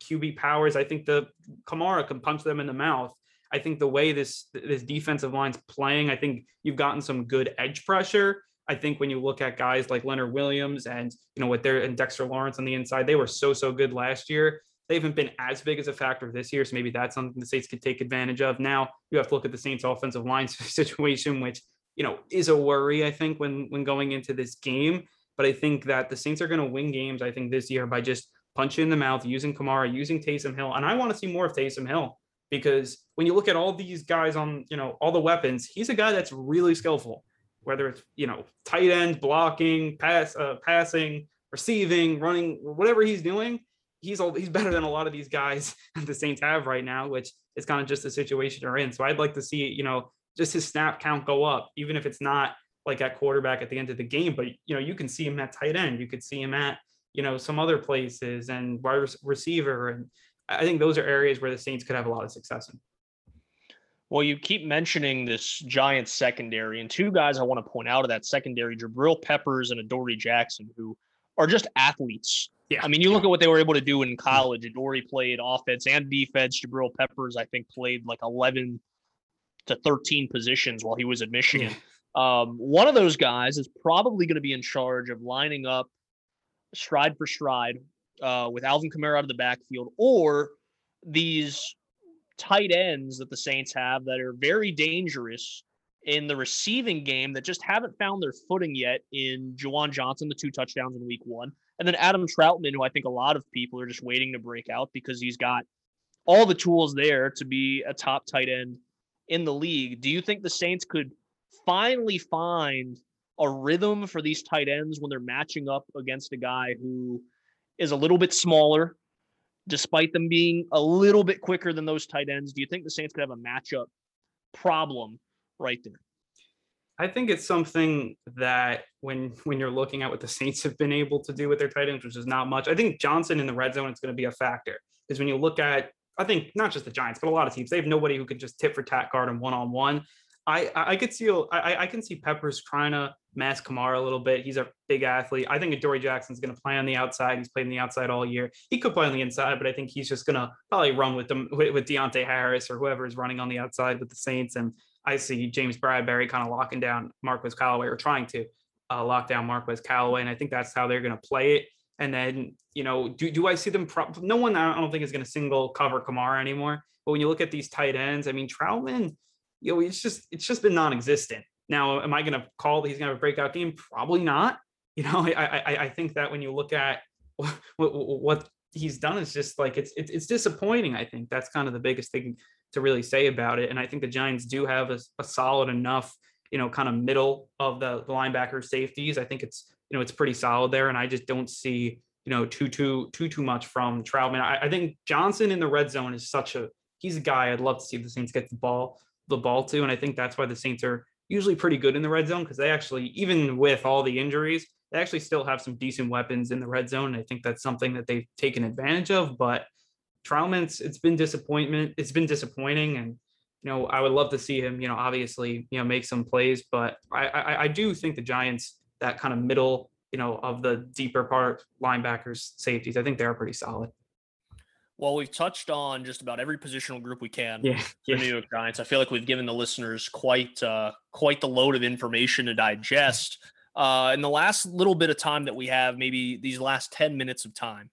QB powers, I think the Kamara can punch them in the mouth. I think the way this this defensive line's playing, I think you've gotten some good edge pressure. I think when you look at guys like Leonard Williams and you know what they're and Dexter Lawrence on the inside, they were so so good last year. They haven't been as big as a factor this year, so maybe that's something the Saints could take advantage of. Now you have to look at the Saints' offensive line situation, which you know is a worry. I think when when going into this game, but I think that the Saints are going to win games. I think this year by just punching in the mouth, using Kamara, using Taysom Hill, and I want to see more of Taysom Hill because when you look at all these guys on, you know, all the weapons, he's a guy that's really skillful, whether it's, you know, tight end, blocking, pass, uh, passing, receiving, running, whatever he's doing, he's all, he's better than a lot of these guys that the Saints have right now, which is kind of just the situation they're in. So I'd like to see, you know, just his snap count go up, even if it's not like at quarterback at the end of the game, but you know, you can see him at tight end, you could see him at, you know, some other places and wide receiver and I think those are areas where the Saints could have a lot of success in. Well, you keep mentioning this Giants secondary, and two guys I want to point out of that secondary, Jabril Peppers and Adoree Jackson, who are just athletes. Yeah. I mean, you look at what they were able to do in college. Adoree played offense and defense. Jabril Peppers, I think, played like 11 to 13 positions while he was at Michigan. Yeah. Um, one of those guys is probably going to be in charge of lining up stride for stride uh, with Alvin Kamara out of the backfield, or these tight ends that the Saints have that are very dangerous in the receiving game that just haven't found their footing yet in Juwan Johnson, the two touchdowns in week one. And then Adam Trautman, who I think a lot of people are just waiting to break out because he's got all the tools there to be a top tight end in the league. Do you think the Saints could finally find a rhythm for these tight ends when they're matching up against a guy who is a little bit smaller, despite them being a little bit quicker than those tight ends. Do you think the Saints could have a matchup problem right there? I think it's something that when when you're looking at what the Saints have been able to do with their tight ends, which is not much. I think Johnson in the red zone is going to be a factor because when you look at, I think not just the Giants, but a lot of teams, they have nobody who can just tip for tat guard and one on one. I I could see I I can see Peppers trying to mask Kamara a little bit. He's a big athlete. I think Adoree Jackson's going to play on the outside. He's played on the outside all year. He could play on the inside, but I think he's just going to probably run with them with, with Deonte Harris or whoever is running on the outside with the Saints. And I see James Bradberry kind of locking down Marquez Callaway or trying to uh, lock down Marquez Callaway, and I think that's how they're going to play it. And then, you know, do, do I see them? Pro- no one I don't think is going to single cover Kamara anymore. But when you look at these tight ends, I mean, Trautman, you know, it's just it's just been non-existent. Now, am I going to call that he's going to have a breakout game? Probably not. You know, I I, I think that when you look at what, what he's done it's just like it's, it's disappointing. I think that's kind of the biggest thing to really say about it. And I think the Giants do have a, a solid enough, you know, kind of middle of the, the linebacker safeties. I think it's you know it's pretty solid there, and I just don't see you know too too too too much from Trautman. I, I think Johnson in the red zone is such a he's a guy I'd love to see the Saints get the ball the ball to, and I think that's why the Saints are usually pretty good in the red zone because they actually, even with all the injuries, they actually still have some decent weapons in the red zone. And I think that's something that they've taken advantage of. But Trautman, it's, been disappointment. It's been disappointing, and you know I would love to see him. You know, obviously, you know, make some plays, but I I, I do think the Giants that kind of middle, you know, of the deeper part linebackers, safeties, I think they are pretty solid. Well, we've touched on just about every positional group we can. Yeah. New York Giants. I feel like we've given the listeners quite uh, quite the load of information to digest. Uh, in the last little bit of time that we have, maybe these last ten minutes of time,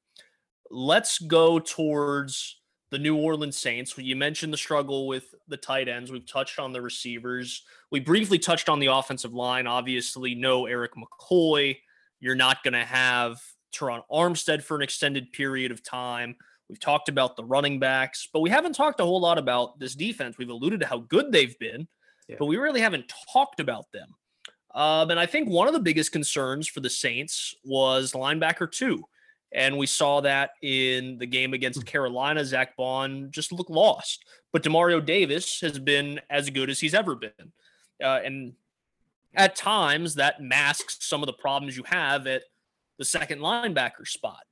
let's go towards the New Orleans Saints. You mentioned the struggle with the tight ends. We've touched on the receivers. We briefly touched on the offensive line. Obviously, no Erik McCoy. You're not going to have Terron Armstead for an extended period of time. We've talked about the running backs, but we haven't talked a whole lot about this defense. We've alluded to how good they've been, Yeah. but we really haven't talked about them. Um, and I think one of the biggest concerns for the Saints was linebacker two. And we saw that in the game against Carolina. Zack Baun just looked lost. But Demario Davis has been as good as he's ever been. Uh, and at times that masks some of the problems you have at the second linebacker spot.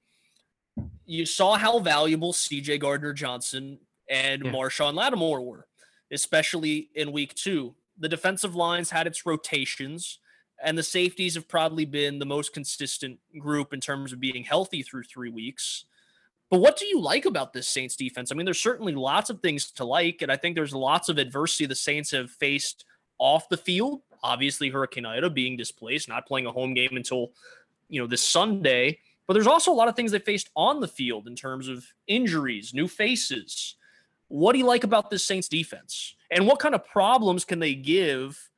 You saw how valuable CJ Gardner Johnson and Yeah. Marshon Lattimore were, especially in week two. The defensive lines had its rotations, and the safeties have probably been the most consistent group in terms of being healthy through three weeks. But what do you like about this Saints defense? I mean, there's certainly lots of things to like, and I think there's lots of adversity the Saints have faced off the field. Obviously, Hurricane Ida being displaced, not playing a home game until you know this Sunday. But there's also a lot of things they faced on the field in terms of injuries, new faces. What do you like about this Saints defense? And what kind of problems can they give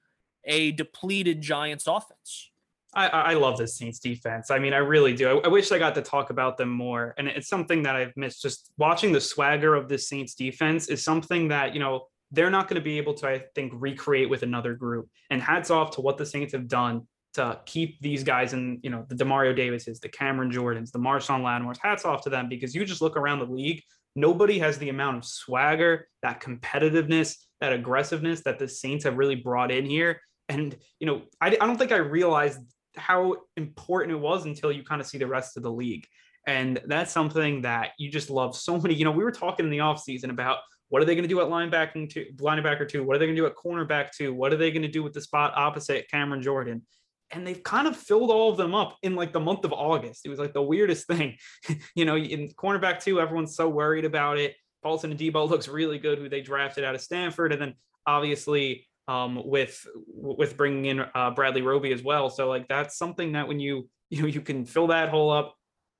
a depleted Giants offense? I, I love this Saints defense. I mean, I really do. I, I wish I got to talk about them more. And it's something that I've missed. Just watching the swagger of this Saints defense is something that, you know, they're not going to be able to, I think, recreate with another group. And hats off to what the Saints have done to keep these guys in, you know, the Demario Davises, the Cameron Jordans, the Marshon Lattimores. Hats off to them because you just look around the league, nobody has the amount of swagger, that competitiveness, that aggressiveness that the Saints have really brought in here. And, you know, I, I don't think I realized how important it was until you kind of see the rest of the league. And that's something that you just love so many. You know, we were talking in the offseason about what are they going to do at linebacker two? What are they going to do at cornerback two? What are they going to do with the spot opposite Cameron Jordan? And they've kind of filled all of them up in like the month of August. It was like the weirdest thing. you know, in cornerback two, everyone's so worried about it. Paulson Adebo looks really good, who they drafted out of Stanford. And then obviously um, with with bringing in uh, Bradley Roby as well. So like that's something that when you you know you can fill that hole up.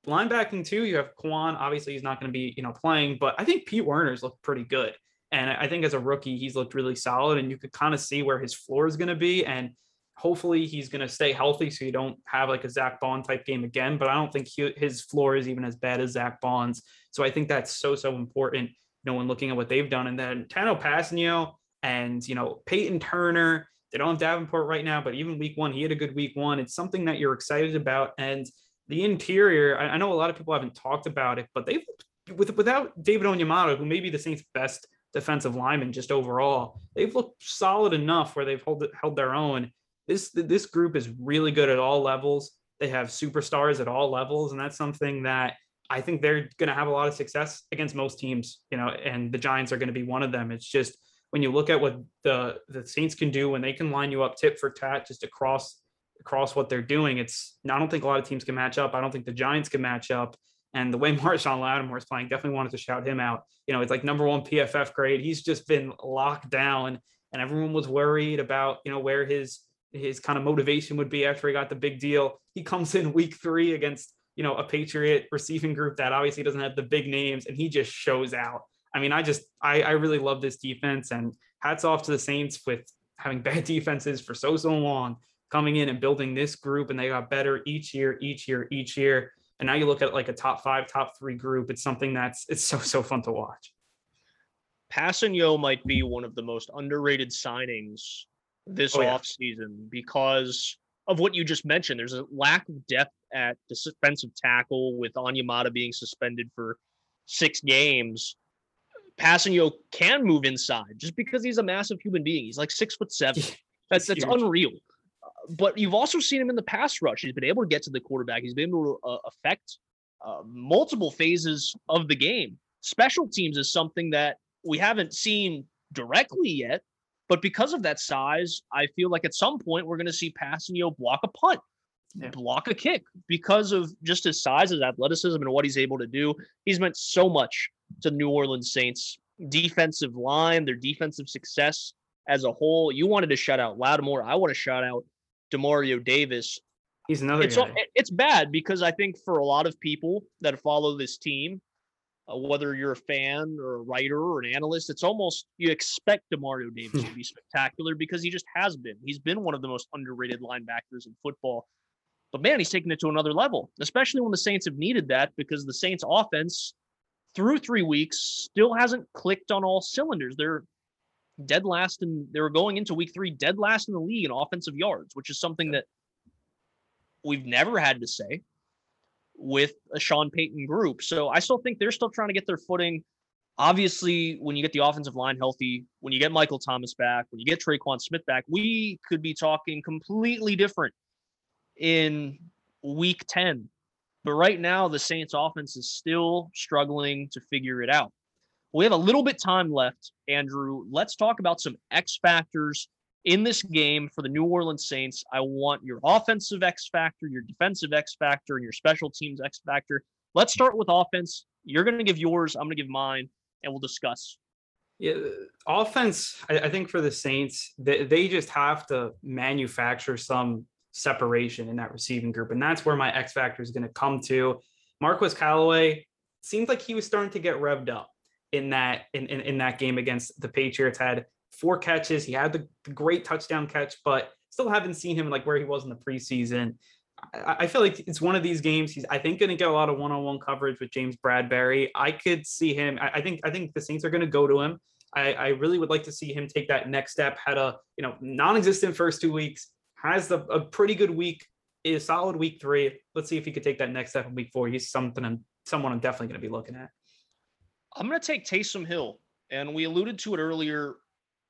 Linebacking too, you have Kwon. Obviously, he's not going to be you know playing, but I think Pete Werner's looked pretty good, and I think as a rookie, he's looked really solid, and you could kind of see where his floor is going to be, and hopefully he's going to stay healthy, so you don't have like a Zack Baun type game again. But I don't think he, his floor is even as bad as Zack Baun's, so I think that's so so important. You know, when looking at what they've done, and then Tanoh Kpassagnon and you know Peyton Turner. They don't have Davenport right now, but even week one, he had a good week one. It's something that you're excited about, and the interior. I, I know a lot of people haven't talked about it, but they've with without David Onyemata, who may be the Saints' best defensive lineman just overall, they've looked solid enough where they've held held their own. This this group is really good at all levels. They have superstars at all levels, and that's something that I think they're going to have a lot of success against most teams. You know, and the Giants are going to be one of them. It's just when you look at what the the Saints can do when they can line you up tit for tat just across across what they're doing, it's I don't think a lot of teams can match up. I don't think the Giants can match up. And the way Marshon Lattimore is playing, definitely wanted to shout him out. You know, it's like number one PFF grade. He's just been locked down, and everyone was worried about you know where his his kind of motivation would be after he got the big deal. He comes in week three against you know a Patriot receiving group that obviously doesn't have the big names, and he just shows out. I mean, I just I, I really love this defense, and hats off to the Saints with having bad defenses for so so long, coming in and building this group, and they got better each year, each year, each year. And now you look at like a top five, top three group. It's something that's it's so so fun to watch. Kpassagnon might be one of the most underrated signings this Oh, yeah. offseason because of what you just mentioned. There's a lack of depth at the defensive tackle with Onyemata being suspended for six games. Kpassagnon can move inside just because he's a massive human being. He's like six foot seven. That's that's huge. unreal. Uh, But you've also seen him in the pass rush. He's been able to get to the quarterback. He's been able to uh, affect uh, multiple phases of the game. Special teams is something that we haven't seen directly yet, but because of that size, I feel like at some point we're going to see Kpassagnon block a punt, Yeah. block a kick because of just his size, his athleticism, and what he's able to do. He's meant so much to the New Orleans Saints defensive line, their defensive success as a whole. You wanted to shout out Lattimore. I want to shout out Demario Davis. He's another It's guy. it's bad because I think for a lot of people that follow this team, uh, whether you're a fan or a writer or an analyst, it's almost you expect Demario Davis to be spectacular because he just has been. He's been one of the most underrated linebackers in football. But man, he's taken it to another level, especially when the Saints have needed that because the Saints offense through three weeks still hasn't clicked on all cylinders. They're dead last and they were going into week three dead last in the league in offensive yards, which is something that we've never had to say with a Sean Payton group. So I still think they're still trying to get their footing. Obviously, when you get the offensive line healthy, when you get Michael Thomas back, when you get Tre'Quan Smith back, we could be talking completely different in week 10. But right now, the Saints offense is still struggling to figure it out. We have a little bit time left, Andrew. Let's talk about some X factors in this game for the New Orleans Saints. I want your offensive X factor, your defensive X factor, and your special teams X factor. Let's start with offense. You're going to give yours, I'm going to give mine, and we'll discuss. Yeah, offense. I, think for the Saints, they, they just have to manufacture some separation in that receiving group, and that's where my X factor is going to come to. Marquez Callaway seemed like he was starting to get revved up in that in, in, in that game against the Patriots. Had four catches. He had the, great touchdown catch, but still haven't seen him like where he was in the preseason. I, feel like it's one of these games. He's I think going to get a lot of one-on-one coverage with James Bradberry. I could see him. I, think I think the Saints are going to go to him. I, I really would like to see him take that next step. Had a you know non-existent first two weeks. Has a pretty good week. Is solid week three. Let's see if he could take that next step in week four. He's something I'm someone I'm definitely going to be looking at. I'm going to take Taysom Hill, and we alluded to it earlier.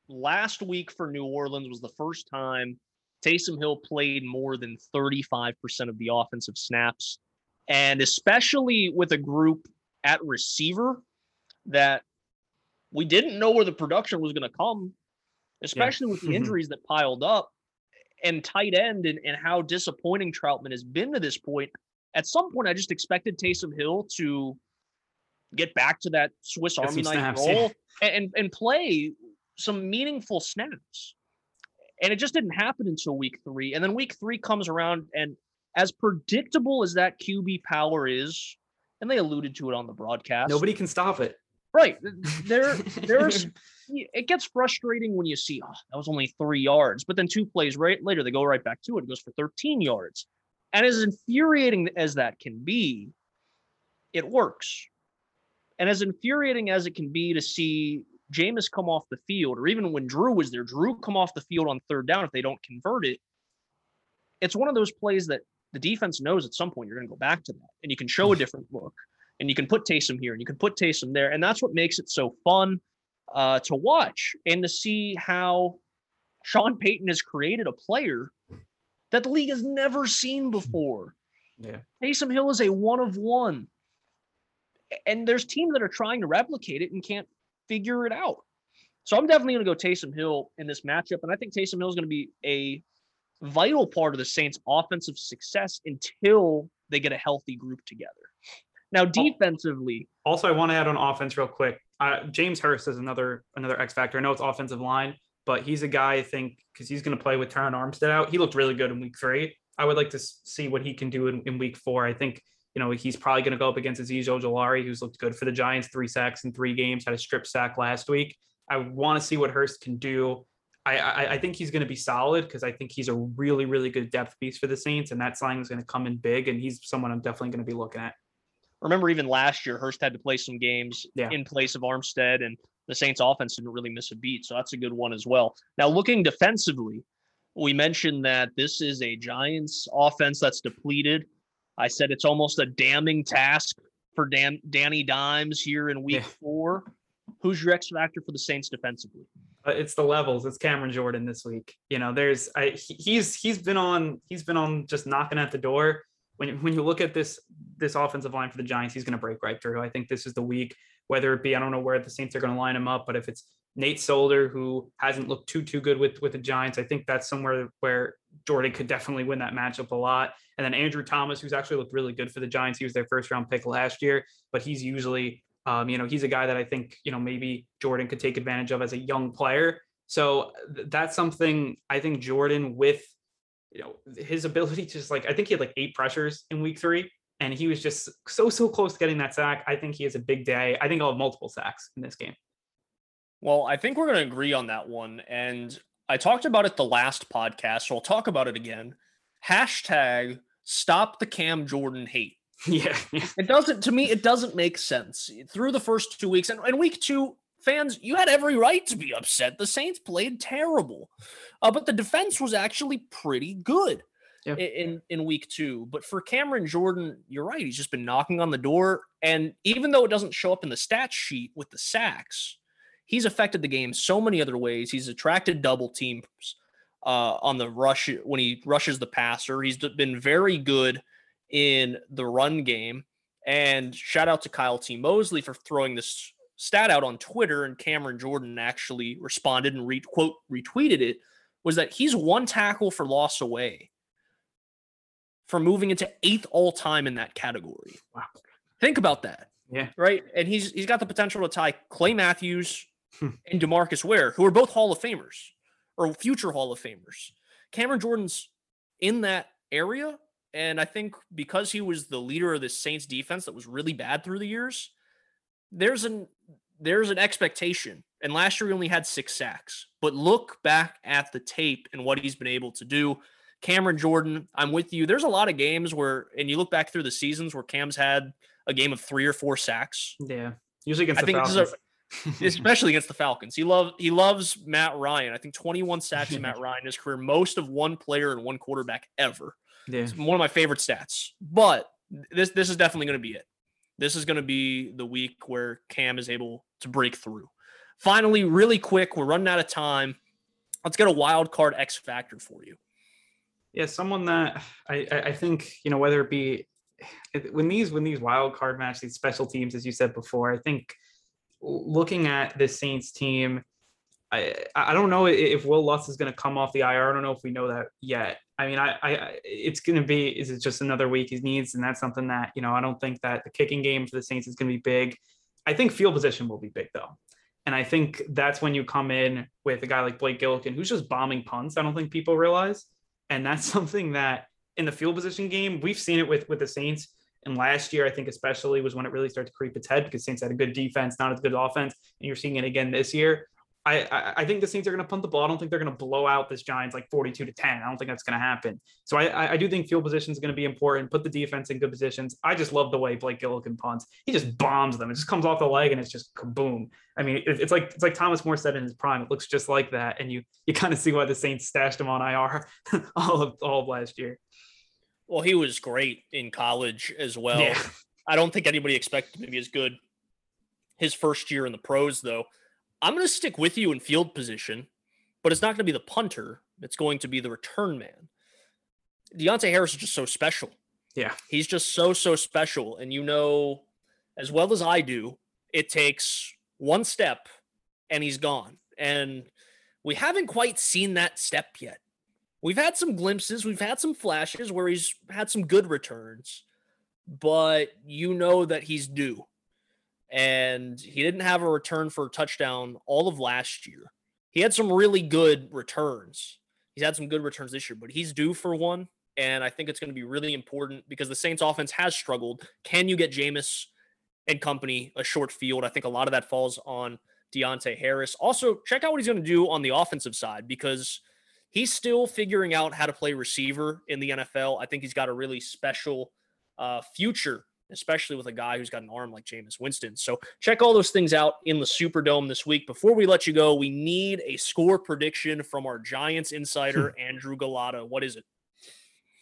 Last week for New Orleans was the first time Taysom Hill played more than 35% of the offensive snaps. And especially with a group at receiver that we didn't know where the production was going to come, especially with the injuries that piled up and tight end and, and how disappointing Trautman has been to this point. At some point, I just expected Taysom Hill to get back to that Swiss Army knife yeah. role and and play some meaningful snaps. And it just didn't happen until week three. And then week three comes around, and as predictable as that QB power is, and they alluded to it on the broadcast. Nobody can stop it. right. There, there's it gets frustrating when you see, oh, that was only three yards, but then two plays right later, they go right back to it. It goes for 13 yards. And as infuriating as that can be, it works. And as infuriating as it can be to see Jameis come off the field, or even when Drew was there, Drew come off the field on third down if they don't convert it, it's one of those plays that the defense knows at some point you're going to go back to that. And you can show a different look. And you can put Taysom here and you can put Taysom there. And that's what makes it so fun uh, to watch and to see how Sean Payton has created a player that the league has never seen before. Yeah. Taysom Hill is a one of one. And there's teams that are trying to replicate it and can't figure it out. So I'm definitely going to go Taysom Hill in this matchup. And I think Taysom Hill is going to be a vital part of the Saints' offensive success until they get a healthy group together. Now, defensively, Also, I want to add on offense real quick. Uh, James Hurst is another another X factor. I know it's offensive line, but he's a guy I think because he's going to play with Terron Armstead out. He looked really good in week three. I would like to see what he can do in, in week four. I think you know he's probably going to go up against Azeez Ojulari, who's looked good for the Giants, three sacks in three games, had a strip sack last week. I want to see what Hurst can do. I, I, I think he's going to be solid because I think he's a really, really good depth piece for the Saints, and that signing is going to come in big. And he's someone I'm definitely going to be looking at. remember even last year, Hurst had to play some games Yeah. in place of Armstead, and the Saints offense didn't really miss a beat. So that's a good one as well. Now, looking defensively, we mentioned that this is a Giants offense that's depleted. I said it's almost a damning task for Dan, Danny Dimes here in week Yeah. four. Who's your X factor for the Saints defensively? Uh, it's the levels. It's Cameron Jordan this week. You know, there's I, he's he's been on he's been on just knocking at the door. When you- when you look at this this offensive line for the Giants, he's going to break right through. I think this is the week. Whether it be I don't know where the Saints are going to line him up, but if it's Nate Solder who hasn't looked too too good with with the Giants, I think that's somewhere where Jordan could definitely win that matchup a lot. And then Andrew Thomas, who's actually looked really good for the Giants. He was their first round pick last year, but he's usually Um, you know, he's a guy that I think, you know, maybe Jordan could take advantage of as a young player. So th- that's something I think Jordan with, you know, his ability to just like, I think he had like eight pressures in week three and he was just so, so close to getting that sack. I think he has a big day. I think I'll have multiple sacks in this game. Well, I think we're going to agree on that one. And I talked about it the last podcast, so I'll talk about it again. Hashtag stop the Cam Jordan hate. Yeah. It doesn't, to me, it doesn't make sense. Through the first two weeks, and, and week two, fans, you had every right to be upset. The Saints played terrible, uh, but the defense was actually pretty good Yeah. in, in week two. But for Cameron Jordan, you're right. He's just been knocking on the door. And even though it doesn't show up in the stat sheet with the sacks, he's affected the game so many other ways. He's attracted double teams uh, on the rush when he rushes the passer. He's been very good in the run game. And shout out to Kyle T. Mosley for throwing this stat out on Twitter. And Cameron Jordan actually responded and re- quote retweeted it. Was that he's one tackle for loss away from moving into eighth all time in that category. Wow. Think about that. Yeah. Right. And he's he's got the potential to tie Clay Matthews Hmm. and Demarcus Ware, who are both Hall of Famers or future Hall of Famers. Cameron Jordan's in that area. And I think because he was the leader of the Saints defense that was really bad through the years, there's an there's an expectation. And last year he only had six sacks. But look back at the tape and what he's been able to do. Cameron Jordan, I'm with you. There's a lot of games where, and you look back through the seasons where Cam's had a game of three or four sacks, Yeah. Usually against I the think this is a- Falcons. especially against the Falcons. He love he loves Matt Ryan. I think 21 sacks in Matt Ryan in his career, most of one player and one quarterback ever. yeah. It's one of my favorite stats. But this this is definitely going to be it. This is going to be the week where Cam is able to break through. Finally, really quick, we're running out of time. Let's get a wild card X factor for you. Yeah, someone that I, I I think you know whether it be when these when these wild card match these special teams as you said before I think looking at the Saints team I I don't know if Wil Lutz is going to come off the IR I don't know if we know that yet. I mean I I it's going to be is it just another week? He needs and that's something that you know I don't think that the kicking game for the Saints is going to be big. I think field position will be big though. And I think that's when you come in with a guy like Blake Gillikin who's just bombing punts I don't think people realize. And that's something that in the field position game, we've seen it with with the Saints. And last year, I think especially was when it really started to creep its head because Saints had a good defense, not as good offense, and you're seeing it again this year. I I, I think the Saints are going to punt the ball. I don't think they're going to blow out this Giants like 42 to 10. I don't think that's going to happen. So I I- do think field position is going to be important. Put the defense in good positions. I just love the way Blake Gillikin punts. He just bombs them. It just comes off the leg and it's just kaboom. I mean, it- it's like it's like Thomas Morstead in his prime. It looks just like that, and you you kind of see why the Saints stashed him on IR all of all of last year. Well, he was great in college as well. Yeah. I don't think anybody expected him to be as good his first year in the pros, though. I'm going to stick with you in field position, but it's not going to be the punter. It's going to be the return man. Deonte Harris is just so special. Yeah. He's just so, so special. And you know, as well as I do, it takes one step and he's gone. And we haven't quite seen that step yet. We've had some glimpses, we've had some flashes where he's had some good returns, but you know that he's due. And he didn't have a return for a touchdown all of last year. He had some really good returns. He's had some good returns this year, but he's due for one. And I think it's going to be really important because the Saints offense has struggled. Can you get Jameis and company a short field? I think a lot of that falls on Deonte Harris. Also, check out what he's going to do on the offensive side because he's still figuring out how to play receiver in the NFL. I think he's got a really special uh, future, especially with a guy who's got an arm like Jameis Winston. So check all those things out in the Superdome this week. Before we let you go, we need a score prediction from our Giants insider, Andrew Gullotta. What is it?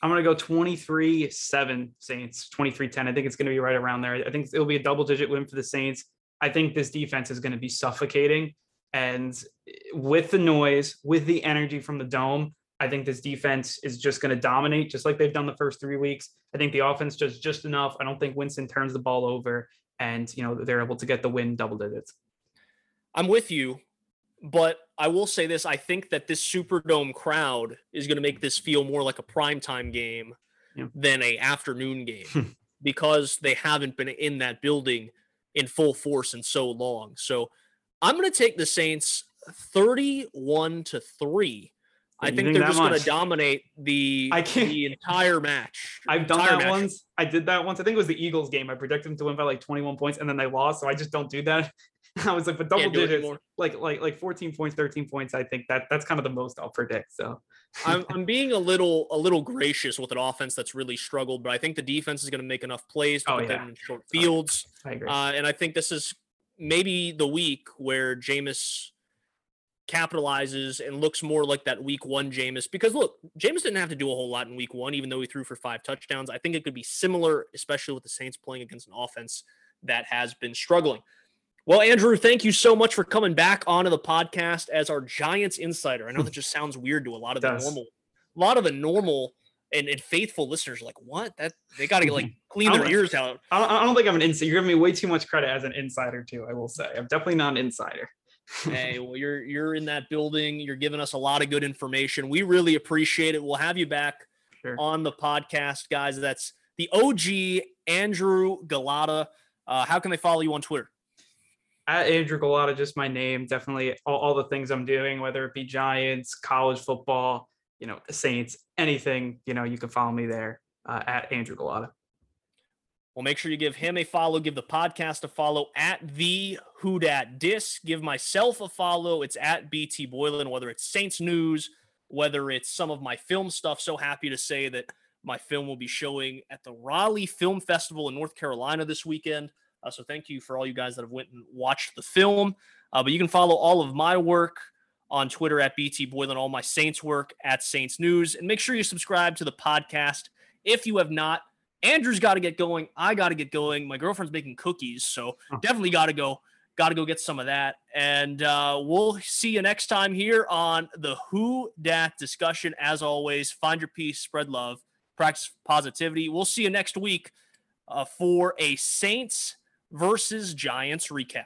I'm going to go 23 7 Saints, 23 10. I think it's going to be right around there. I think it'll be a double digit win for the Saints. I think this defense is going to be suffocating. And eh, with the noise, with the energy from the dome, I think this defense is just going to dominate, just like they've done the first three weeks. I think the offense does just enough. I don't think Winston turns the ball over, and you know they're able to get the win double digits. I'm with you, but I will say this: I think that this Superdome crowd is going to make this feel more like a primetime game Yeah. than a afternoon game because they haven't been in that building in full force in so long. So I'm going to take the Saints 31 to 3. I think think they're just going to dominate the I can't- the entire match. I've done that match. once. I did that once. I think it was the Eagles game. I predicted them to win by like 21 points and then they lost. So I just don't do that. I was like, but double digits, like like like 14 points, 13 points. I think that that's kind of the most I'll predict. So I'm, I'm being a little a little gracious with an offense that's really struggled, but I think the defense is going to make enough plays to Oh, put yeah. them in short fields. I agree. Uh, and I think this is maybe the week where Jameis capitalizes and looks more like that week one Jameis. Because look, Jameis didn't have to do a whole lot in week one, even though he threw for five touchdowns. I think it could be similar, especially with the Saints playing against an offense that has been struggling. Well, Andrew, thank you so much for coming back onto the podcast as our Giants insider. I know that just sounds weird to a lot of the normal, a lot of the normal and, and faithful listeners. are Like, what? That they got to like clean their ears out. I don't, I don't think I'm an insider. You're giving me way too much credit as an insider too. I will say I'm definitely not an insider. hey, well, you're you're in that building. You're giving us a lot of good information. We really appreciate it. We'll have you back Sure. on the podcast, guys. That's the OG Andrew Gullotta. Uh, how can they follow you on Twitter? At Andrew Gullotta, just my name. Definitely all, all the things I'm doing, whether it be Giants, college football, you know, the Saints, anything. You know, you can follow me there uh, at Andrew Gullotta. Well, make sure you give him a follow. Give the podcast a follow at the Who Dat Dis. Give myself a follow. It's at BT Boylan. Whether it's Saints news, whether it's some of my film stuff. So happy to say that my film will be showing at the Raleigh Film Festival in North Carolina this weekend. Uh, so thank you for all you guys that have went and watched the film. Uh, but you can follow all of my work on Twitter at BT Boylan, all my Saints work at Saints News, and make sure you subscribe to the podcast if you have not. Andrew's got to get going. I got to get going. My girlfriend's making cookies, so definitely got to go. Got to go get some of that. And uh, we'll see you next time here on the Who Dat discussion. As always, find your peace, spread love, practice positivity. We'll see you next week uh, for a Saints versus Giants recap.